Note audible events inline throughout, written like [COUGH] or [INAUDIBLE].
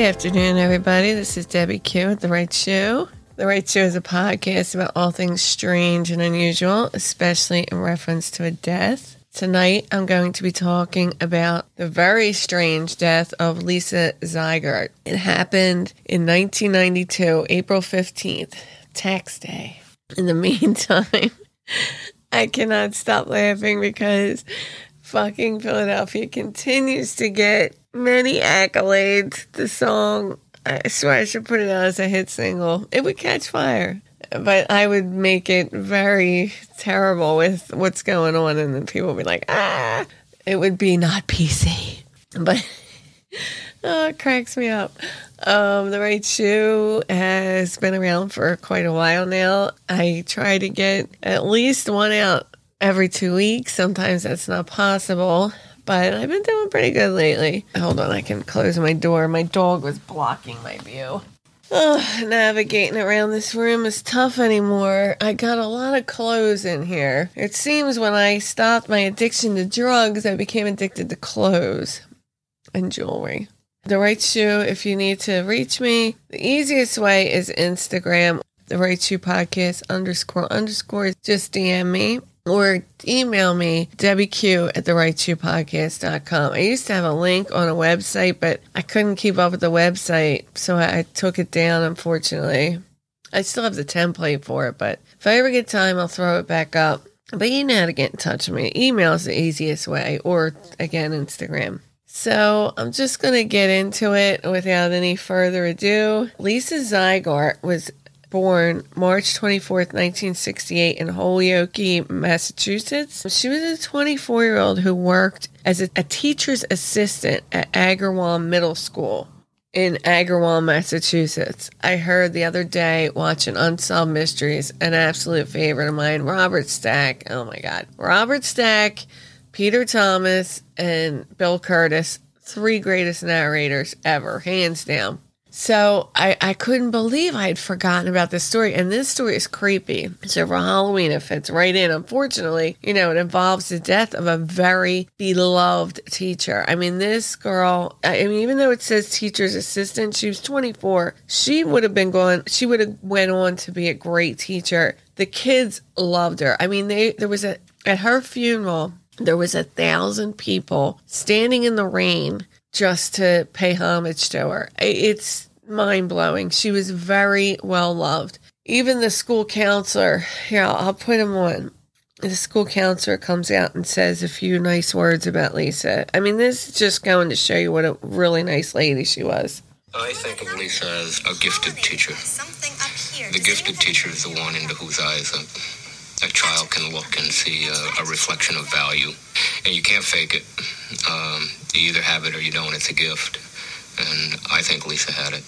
afternoon, everybody. This is Debbie Q at The Right Shoe. The Right Shoe is a podcast about all things strange and unusual, especially in reference to a death. Tonight, I'm going to be talking about the very strange death of Lisa Ziegert. It happened in 1992, April 15th, tax day. In the [LAUGHS] meantime, I cannot stop laughing because fucking Philadelphia continues to get many accolades. The song, I swear I should put it out as a hit single. It would catch fire but I would make it very terrible with what's going on, and then people would be like, ah, it would be not PC. But [LAUGHS] oh, it cracks me up. Um, the right shoe has been around for quite a while now. I try to get at least one out every two weeks. Sometimes that's not possible, but I've been doing pretty good lately. Hold on, I can close my door. My dog was blocking my view. Oh, navigating around this room is tough anymore. I got a lot of clothes in here. It seems when I stopped my addiction to drugs, I became addicted to clothes and jewelry. The right shoe, if you need to reach me, the easiest way is Instagram, the right shoe podcast underscore underscore. Just DM me or email me, debbieq at the rightshoepodcast.com. I used to have a link on a website, but I couldn't keep up with the website, so I, I took it down, unfortunately. I still have the template for it, but if I ever get time, I'll throw it back up. But you know how to get in touch with me. Email is the easiest way, or again, Instagram. So I'm just going to get into it without any further ado. Lisa Ziegert was born March 24th, 1968, in Holyoke, Massachusetts. She was a 24 year old who worked as a, a, teacher's assistant at Agawam Middle School in Agawam, Massachusetts. I heard the other day watching Unsolved Mysteries, an absolute favorite of mine, Robert Stack. Oh my God. Robert Stack, Peter Thomas, and Bill Kurtis, three greatest narrators ever, hands down. So I, I couldn't believe I had forgotten about this story. And this story is creepy. So for Halloween, it fits right in. Unfortunately, you know, it involves the death of a very beloved teacher. I mean, this girl, I mean, even though it says teacher's assistant, she was 24. She would have been going, she would have went on to be a great teacher. The kids loved her. I mean, they, there was a, at her funeral, there was a thousand people standing in the rain just to pay homage to her. It's mind blowing. She was very well loved. Even the school counselor, yeah, I'll put him on. The school counselor comes out and says a few nice words about Lisa. I mean, this is just going to show you what a really nice lady she was. I think of Lisa as a gifted teacher. The gifted teacher is the one into whose eyes a, a child can look and see a, a reflection of value. And you can't fake it. Um, you either have it or you don't. It's a gift. And I think Lisa had it.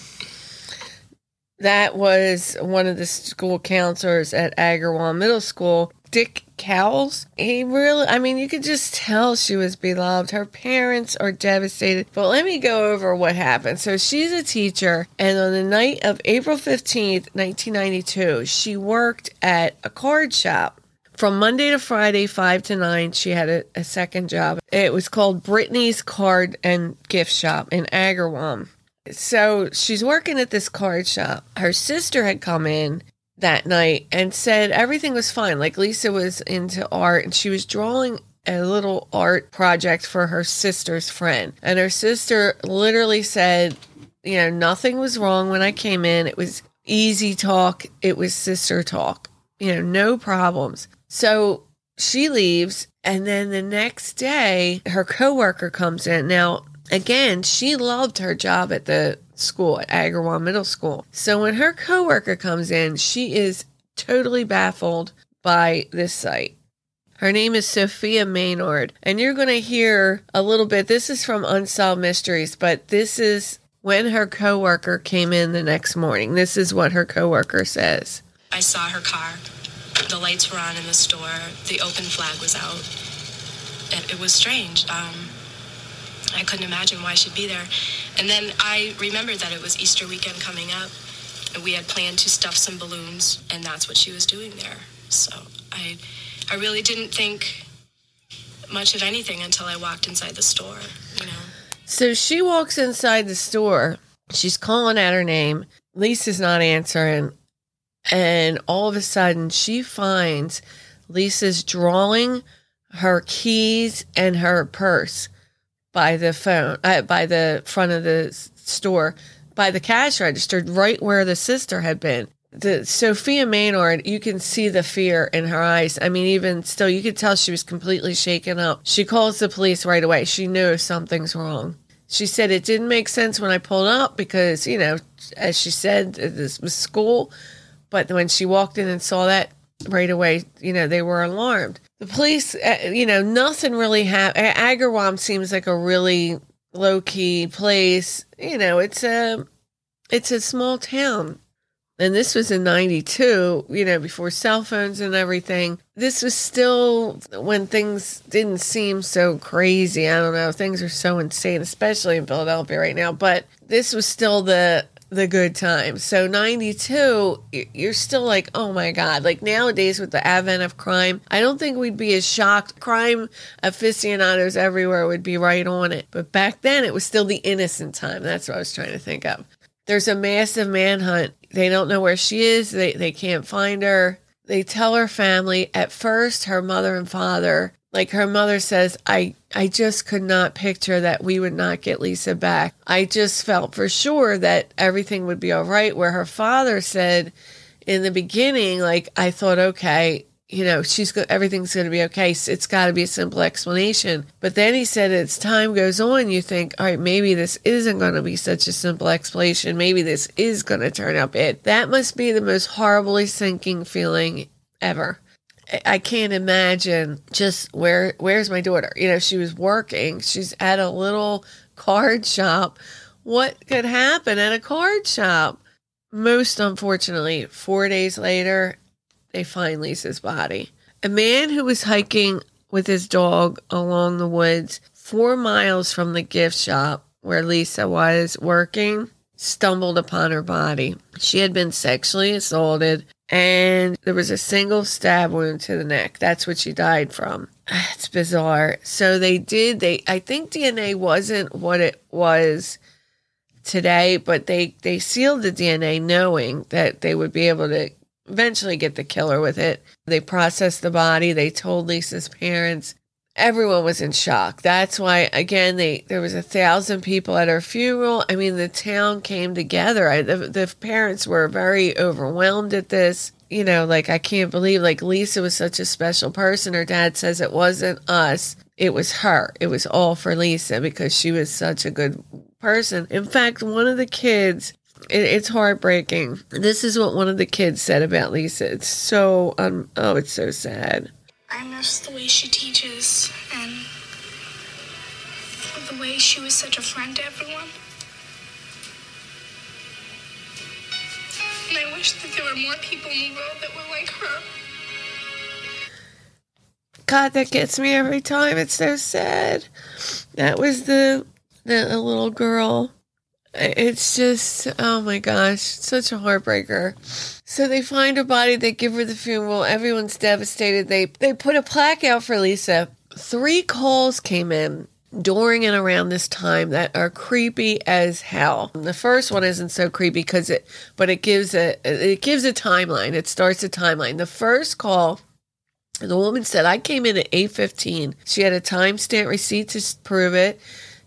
That was one of the school counselors at Agawam Middle School, Dick Cowles. He really, I mean, you could just tell she was beloved. Her parents are devastated. But let me go over what happened. So she's a teacher, and on the night of April 15th, 1992, she worked at a card shop from Monday to Friday, 5 to 9, she had a, a, second job. It was called Brittany's Card and Gift Shop in Agawam. So she's working at this card shop. Her sister had come in that night and said everything was fine. Like Lisa was into art and she was drawing a little art project for her sister's friend. And her sister literally said, you know, nothing was wrong when I came in. It was easy talk, it was sister talk, you know, no problems. So she leaves, and then the next day, her coworker comes in. Now, again, she loved her job at the school at Agawam Middle School. So when her coworker comes in, she is totally baffled by this sight. Her name is Sophia Maynard, and you're going to hear a little bit. This is from Unsolved Mysteries, but this is when her coworker came in the next morning. This is what her coworker says. I saw her car the lights were on in the store. The open flag was out. It, it was strange. Um, I couldn't imagine why she'd be there. And then I remembered that it was Easter weekend coming up. And we had planned to stuff some balloons, and that's what she was doing there. So I, I really didn't think much of anything until I walked inside the store. You know. So she walks inside the store She's calling out her name. Lisa's not answering. And all of a sudden, she finds Lisa's drawing her keys and her purse by the phone, uh, by the front of the store, by the cash register, right where the sister had been. The Sophia Maynard, you can see the fear in her eyes. I mean, even still, you could tell she was completely shaken up. She calls the police right away. She knew something's wrong. She said it didn't make sense when I pulled up because, you know, as she said, this was school. But when she walked in and saw that right away, you know, they were alarmed. The police, uh, you know, nothing really happened. Agawam seems like a really low key place. You know, it's a it's a small town. And this was in 92, you know, before cell phones and everything. This was still when things didn't seem so crazy. I don't know. Things are so insane, especially in Philadelphia right now. But this was still the the good times. So 92, you're still like, oh my God. Like nowadays with the advent of crime, I don't think we'd be as shocked. Crime aficionados everywhere would be right on it. But back then, it was still the innocent time. That's what I was trying to think of. There's a massive manhunt. They don't know where she is. They, they can't find her. They tell her family. At first, her mother and father like her mother says, I, I just could not picture that we would not get Lisa back. I just felt for sure that everything would be all right. Where her father said in the beginning, like, I thought, okay, you know, she's go- everything's going to be okay. It's got to be a simple explanation. But then he said, as time goes on, you think, all right, maybe this isn't going to be such a simple explanation. Maybe this is going to turn out bad. That must be the most horribly sinking feeling ever. I can't imagine just where where's my daughter? You know, she was working. She's at a little card shop. What could happen at a card shop? Most unfortunately, 4 days later, they find Lisa's body. A man who was hiking with his dog along the woods 4 miles from the gift shop where Lisa was working stumbled upon her body. She had been sexually assaulted and there was a single stab wound to the neck. That's what she died from. [SIGHS] It's bizarre. So they did they I think DNA wasn't what it was today, but they they sealed the DNA knowing that they would be able to eventually get the killer with it. They processed the body. They told Lisa's parents everyone was in shock. That's why again they there was a thousand people at her funeral. I mean the town came together. I, the, the parents were very overwhelmed at this. You know, like I can't believe like Lisa was such a special person. Her dad says it wasn't us. It was her. It was all for Lisa because she was such a good person. In fact, one of the kids it's heartbreaking. This is what one of the kids said about Lisa. It's so um oh, it's so sad. I miss the way she teaches and the way she was such a friend to everyone. And I wish that there were more people in the world that were like her. God, that gets me every time. It's so sad. That was the the little girl. It's just oh my gosh, such a heartbreaker. So they find her body, they give her the funeral, everyone's devastated. They they put a plaque out for Lisa. Three calls came in during and around this time that are creepy as hell. The first one isn't so creepy because it but it gives a it gives a timeline. It starts a timeline. The first call the woman said I came in at 8:15. She had a timestamp receipt to prove it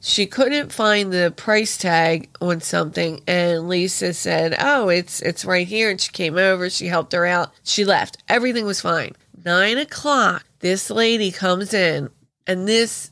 she couldn't find the price tag on something and Lisa said, "Oh, it's it's right here." And she came over. She helped her out. She left. Everything was fine. Nine o'clock. This lady comes in, and this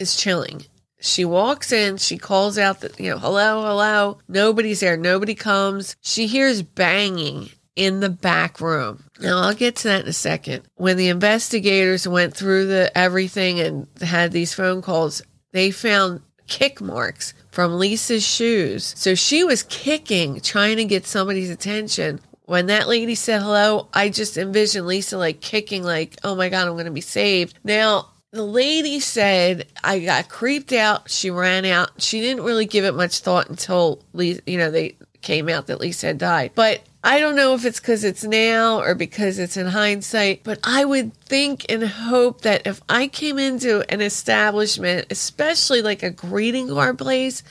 is chilling. She walks in. She calls out that you know, hello, hello. Nobody's there. Nobody comes. She hears banging in the back room. Now I'll get to that in a second. When the investigators went through the everything and had these phone calls, they found kick marks from Lisa's shoes. So she was kicking, trying to get somebody's attention. When that lady said hello, I just envisioned Lisa like kicking, like, oh my God, I'm going to be saved. Now, the lady said, I got creeped out. She ran out. She didn't really give it much thought until, Lisa, you know, they came out that Lisa had died. But I don't know if it's because it's now or because it's in hindsight, but I would think and hope that if I came into an establishment, especially like a greeting card place,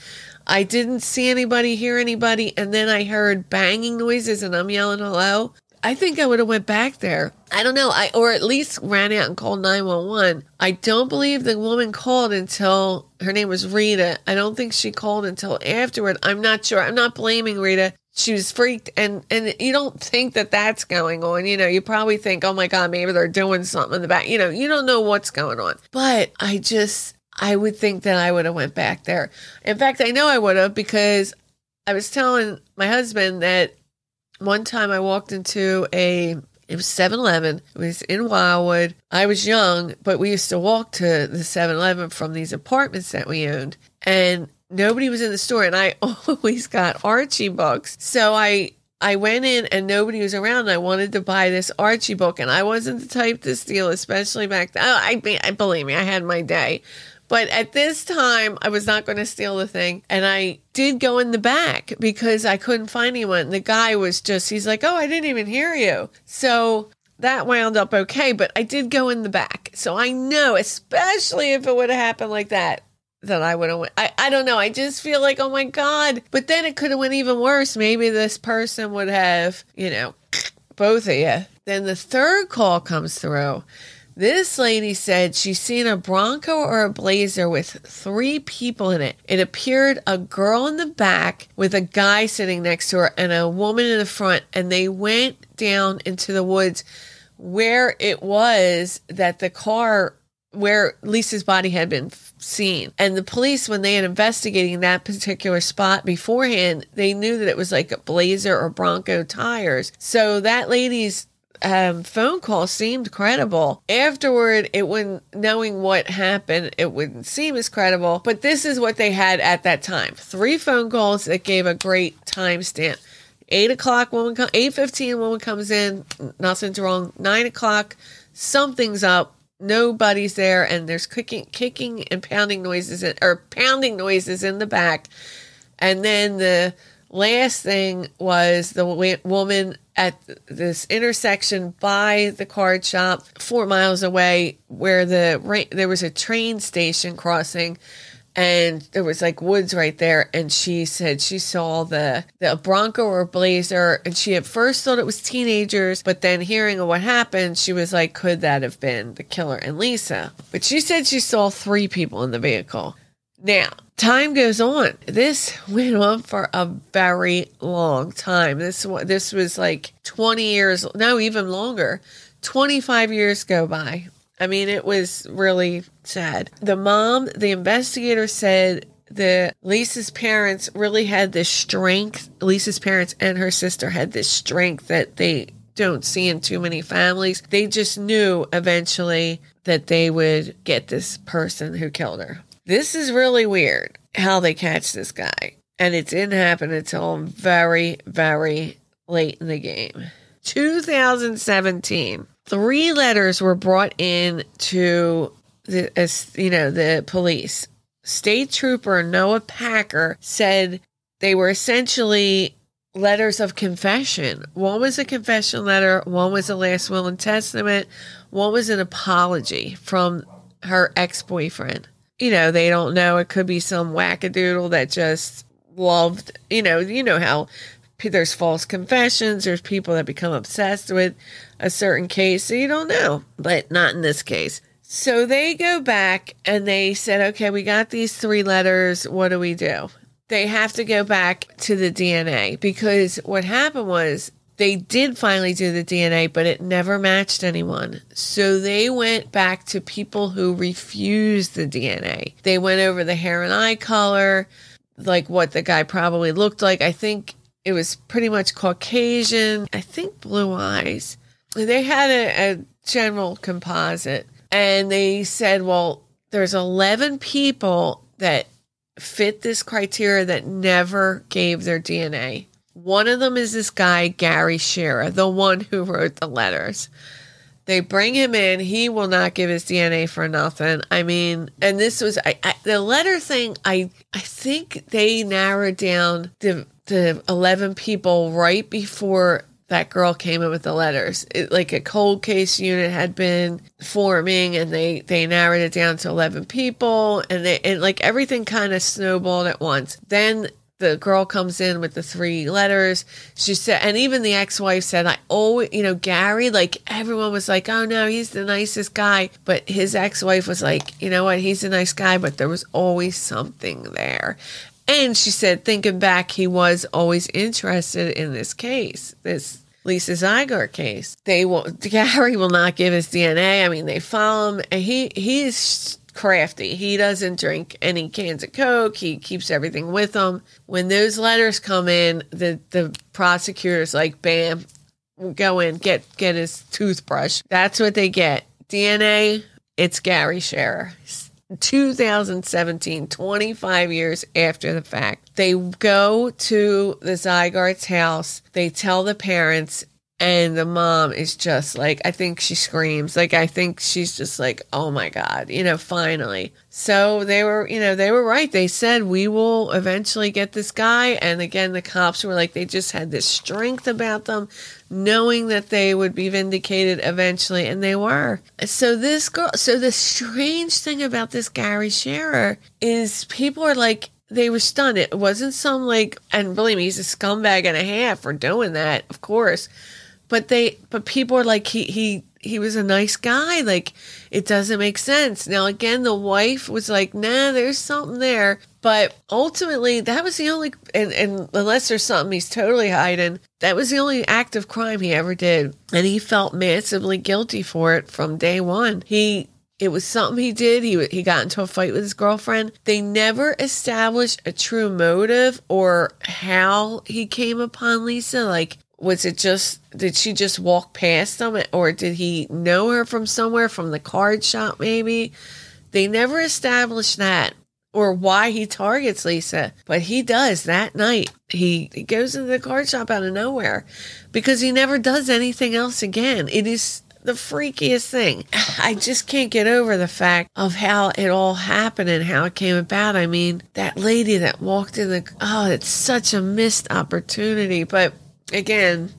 I didn't see anybody, hear anybody, and then I heard banging noises and I'm yelling hello. I think I would have went back there. I don't know. I or at least ran out and called 911. I don't believe the woman called until her name was Rita. I don't think she called until afterward. I'm not sure. I'm not blaming Rita. She was freaked and and you don't think that that's going on. You know, you probably think, "Oh my god, maybe they're doing something in the back." You know, you don't know what's going on. But I just I would think that I would have went back there. In fact, I know I would have because I was telling my husband that one time I walked into a it was 7-Eleven. It was in Wildwood. I was young, but we used to walk to the 7-Eleven from these apartments that we owned. And nobody was in the store and I [LAUGHS] always got Archie books. So I I went in and nobody was around. And I wanted to buy this Archie book, and I wasn't the type to steal, especially back then. Oh, I, I believe me, I had my day. But at this time, I was not going to steal the thing. And I did go in the back because I couldn't find anyone. The guy was just, he's like, oh, I didn't even hear you. So that wound up okay. But I did go in the back. So I know, especially if it would have happened like that, that I would have went. I, I don't know. I just feel like, oh my God. But then it could have went even worse. Maybe this person would have, you know, [SNIFFS] both of you. Then the third call comes through this lady said she's seen a Bronco or a Blazer with three people in it. It appeared a girl in the back with a guy sitting next to her and a woman in the front, and they went down into the woods where it was that the car where Lisa's body had been seen. And the police, when they had investigating that particular spot beforehand, they knew that it was like a Blazer or Bronco tires. So that lady's um, phone call seemed credible. Afterward, it wouldn't, knowing what happened, it wouldn't seem as credible. But this is what they had at that time: three phone calls that gave a great timestamp. Eight o'clock, woman, eight fifteen, woman comes in. Nothing's wrong. Nine o'clock, something's up. Nobody's there, and there's kicking, kicking and pounding noises, in, or pounding noises in the back. And then the last thing was the woman at this intersection by the card shop, four miles away, where the there was a train station crossing, and there was like woods right there. And she said she saw the the Bronco or Blazer, and she at first thought it was teenagers, but then hearing of what happened, she was like, could that have been the killer and Lisa? But she said she saw three people in the vehicle. Now, time goes on. This went on for a very long time. This this was like 20 years, no, even longer. 25 years go by. I mean, it was really sad. The mom, the investigator said the Lisa's parents really had this strength. Lisa's parents and her sister had this strength that they don't see in too many families. They just knew eventually that they would get this person who killed her. This is really weird how they catch this guy. And it didn't happen until very, very late in the game. 2017. Three letters were brought in to the you know the police. State Trooper Noah Packer said they were essentially letters of confession. One was a confession letter, one was a last will and testament, one was an apology from her ex boyfriend you know, they don't know. It could be some wackadoodle that just loved, you know, you know how there's false confessions, there's people that become obsessed with a certain case. So you don't know, but not in this case. So they go back and they said, okay, we got these three letters. What do we do? They have to go back to the DNA because what happened was they did finally do the DNA, but it never matched anyone. So they went back to people who refused the DNA. They went over the hair and eye color, like what the guy probably looked like. I think it was pretty much Caucasian, I think blue eyes. They had a, a general composite, and they said, well, there's 11 people that fit this criteria that never gave their DNA. One of them is this guy, Gary Schara, the one who wrote the letters. They bring him in. He will not give his DNA for nothing. I mean, and this was I, I, the letter thing. I I think they narrowed down the the eleven people right before that girl came in with the letters. It, like a cold case unit had been forming, and they they narrowed it down to eleven people, and they and like everything kind of snowballed at once. Then the girl comes in with the three letters. She said, and even the ex wife said, I always, you know, Gary, like everyone was like, oh no, he's the nicest guy. But his ex wife was like, you know what, he's a nice guy, but there was always something there. And she said, thinking back, he was always interested in this case, this Lisa Ziegert case. They will, [LAUGHS] Gary will not give his DNA. I mean, they follow him, and he he's crafty. He doesn't drink any cans of Coke. He keeps everything with him. When those letters come in, the the prosecutor's like, "Bam, go in, get get his toothbrush." That's what they get. DNA. It's Gary Schara. 2017, 25 years after the fact. They go to the Ziegert's house. They tell the parents, and the mom is just like, I think she screams. Like, I think she's just like, oh my God, you know, finally. So they were, you know, they were right. They said, we will eventually get this guy. And again, the cops were like, they just had this strength about them, knowing that they would be vindicated eventually. And they were. So this girl, so the strange thing about this Gary Schara is people are like, they were stunned. It wasn't some like, and believe me, he's a scumbag and a half for doing that, of course but they but people are like he he he was a nice guy like it doesn't make sense now again the wife was like nah there's something there but ultimately that was the only and, and unless there's something he's totally hiding that was the only act of crime he ever did and he felt massively guilty for it from day one he it was something he did. He he got into a fight with his girlfriend. They never established a true motive or how he came upon Lisa. Like was it just did she just walk past them or did he know her from somewhere from the card shop maybe they never established that or why he targets lisa but he does that night he, he goes into the card shop out of nowhere because he never does anything else again it is the freakiest thing. [SIGHS] I just can't get over the fact of how it all happened and how it came about. I mean, that lady that walked in the oh, it's such a missed opportunity. But again,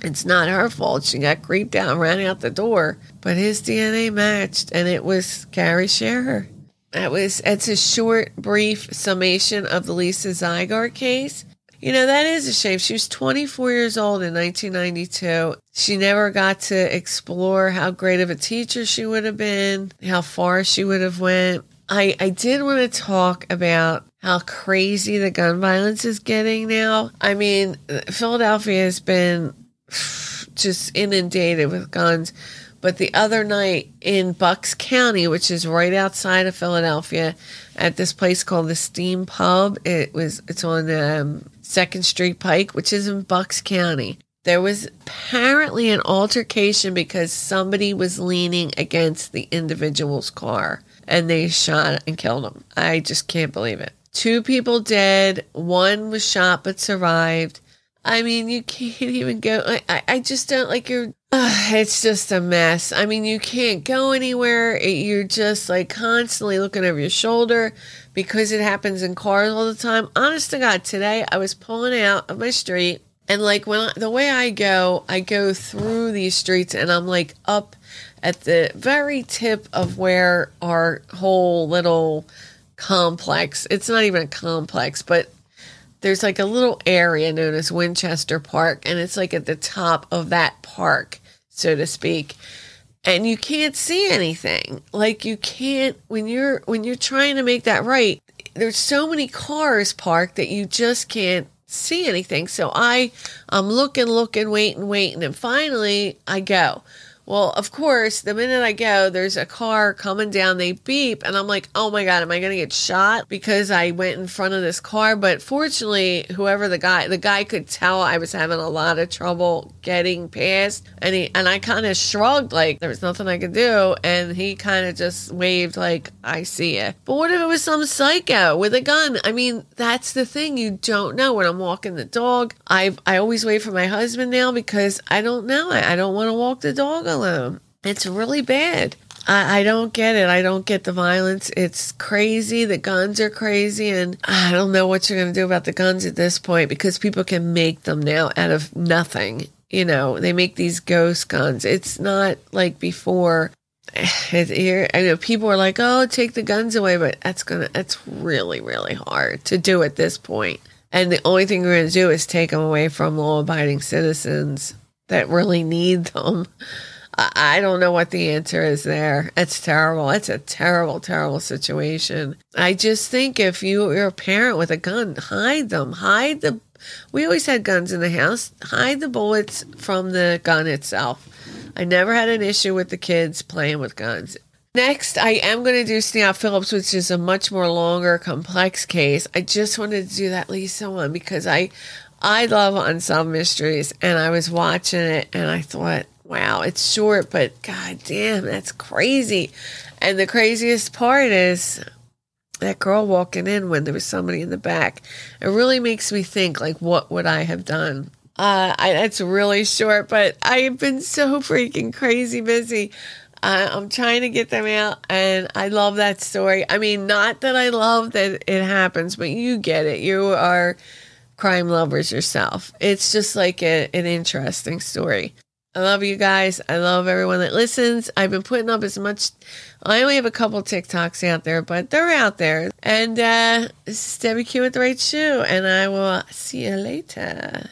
it's not her fault. She got creeped out and ran out the door. But his DNA matched, and it was Carrie Schara. That was it's a short, brief summation of the Lisa Ziegert case. You know, that is a shame. She was 24 years old in 1992. She never got to explore how great of a teacher she would have been, how far she would have went. I, I did want to talk about how crazy the gun violence is getting now. I mean, Philadelphia has been just inundated with guns. But the other night in Bucks County, which is right outside of Philadelphia, at this place called the Steam Pub, it was it's on um, Second Street Pike, which is in Bucks County. There was apparently an altercation because somebody was leaning against the individual's car and they shot and killed him. I just can't believe it. Two people dead. One was shot but survived. I mean, you can't even go. I, I just don't like your. Uh, it's just a mess. I mean, you can't go anywhere. You're just like constantly looking over your shoulder because it happens in cars all the time. Honest to God, today I was pulling out of my street and like when I, the way I go, I go through these streets and I'm like up at the very tip of where our whole little complex. It's not even a complex, but there's like a little area known as Winchester Park, and it's like at the top of that park, so to speak. And you can't see anything. Like you can't when you're when you're trying to make that right. There's so many cars parked that you just can't see anything. So I I'm looking, looking, waiting, waiting, and finally I go. Well, of course, the minute I go, there's a car coming down, they beep, and I'm like, oh my God, am I going to get shot because I went in front of this car? But fortunately, whoever the guy, the guy could tell I was having a lot of trouble getting past, and he, and I kind of shrugged like there was nothing I could do, and he kind of just waved like, I see it. But what if it was some psycho with a gun? I mean, that's the thing, you don't know. When I'm walking the dog, I I always wait for my husband now because I don't know. I, I don't want to walk the dog alone. It's really bad. I, I don't get it. I don't get the violence. It's crazy. The guns are crazy. And I don't know what you're going to do about the guns at this point because people can make them now out of nothing. You know, they make these ghost guns. It's not like before. [SIGHS] Here, I know people are like, "Oh, take the guns away," but that's gonna, that's really, really hard to do at this point. And the only thing we're gonna do is take them away from law-abiding citizens that really need them. I don't know what the answer is there. It's terrible. It's a terrible, terrible situation. I just think if you, you're a parent with a gun, hide them. Hide the. We always had guns in the house. Hide the bullets from the gun itself. I never had an issue with the kids playing with guns. Next, I am going to do Sneout Phillips, which is a much more longer, complex case. I just wanted to do that Lisa one because I, I love unsolved mysteries, and I was watching it and I thought, wow, it's short, but god damn, that's crazy. And the craziest part is that girl walking in when there was somebody in the back. It really makes me think, like, what would I have done? Uh, I, it's really short, but I have been so freaking crazy busy. I'm trying to get them out, and I love that story. I mean, not that I love that it happens, but you get it. You are crime lovers yourself. It's just like a, an interesting story. I love you guys. I love everyone that listens. I've been putting up as much. I only have a couple TikToks out there, but they're out there. And uh, this is Debbie Q with the right shoe, and I will see you later.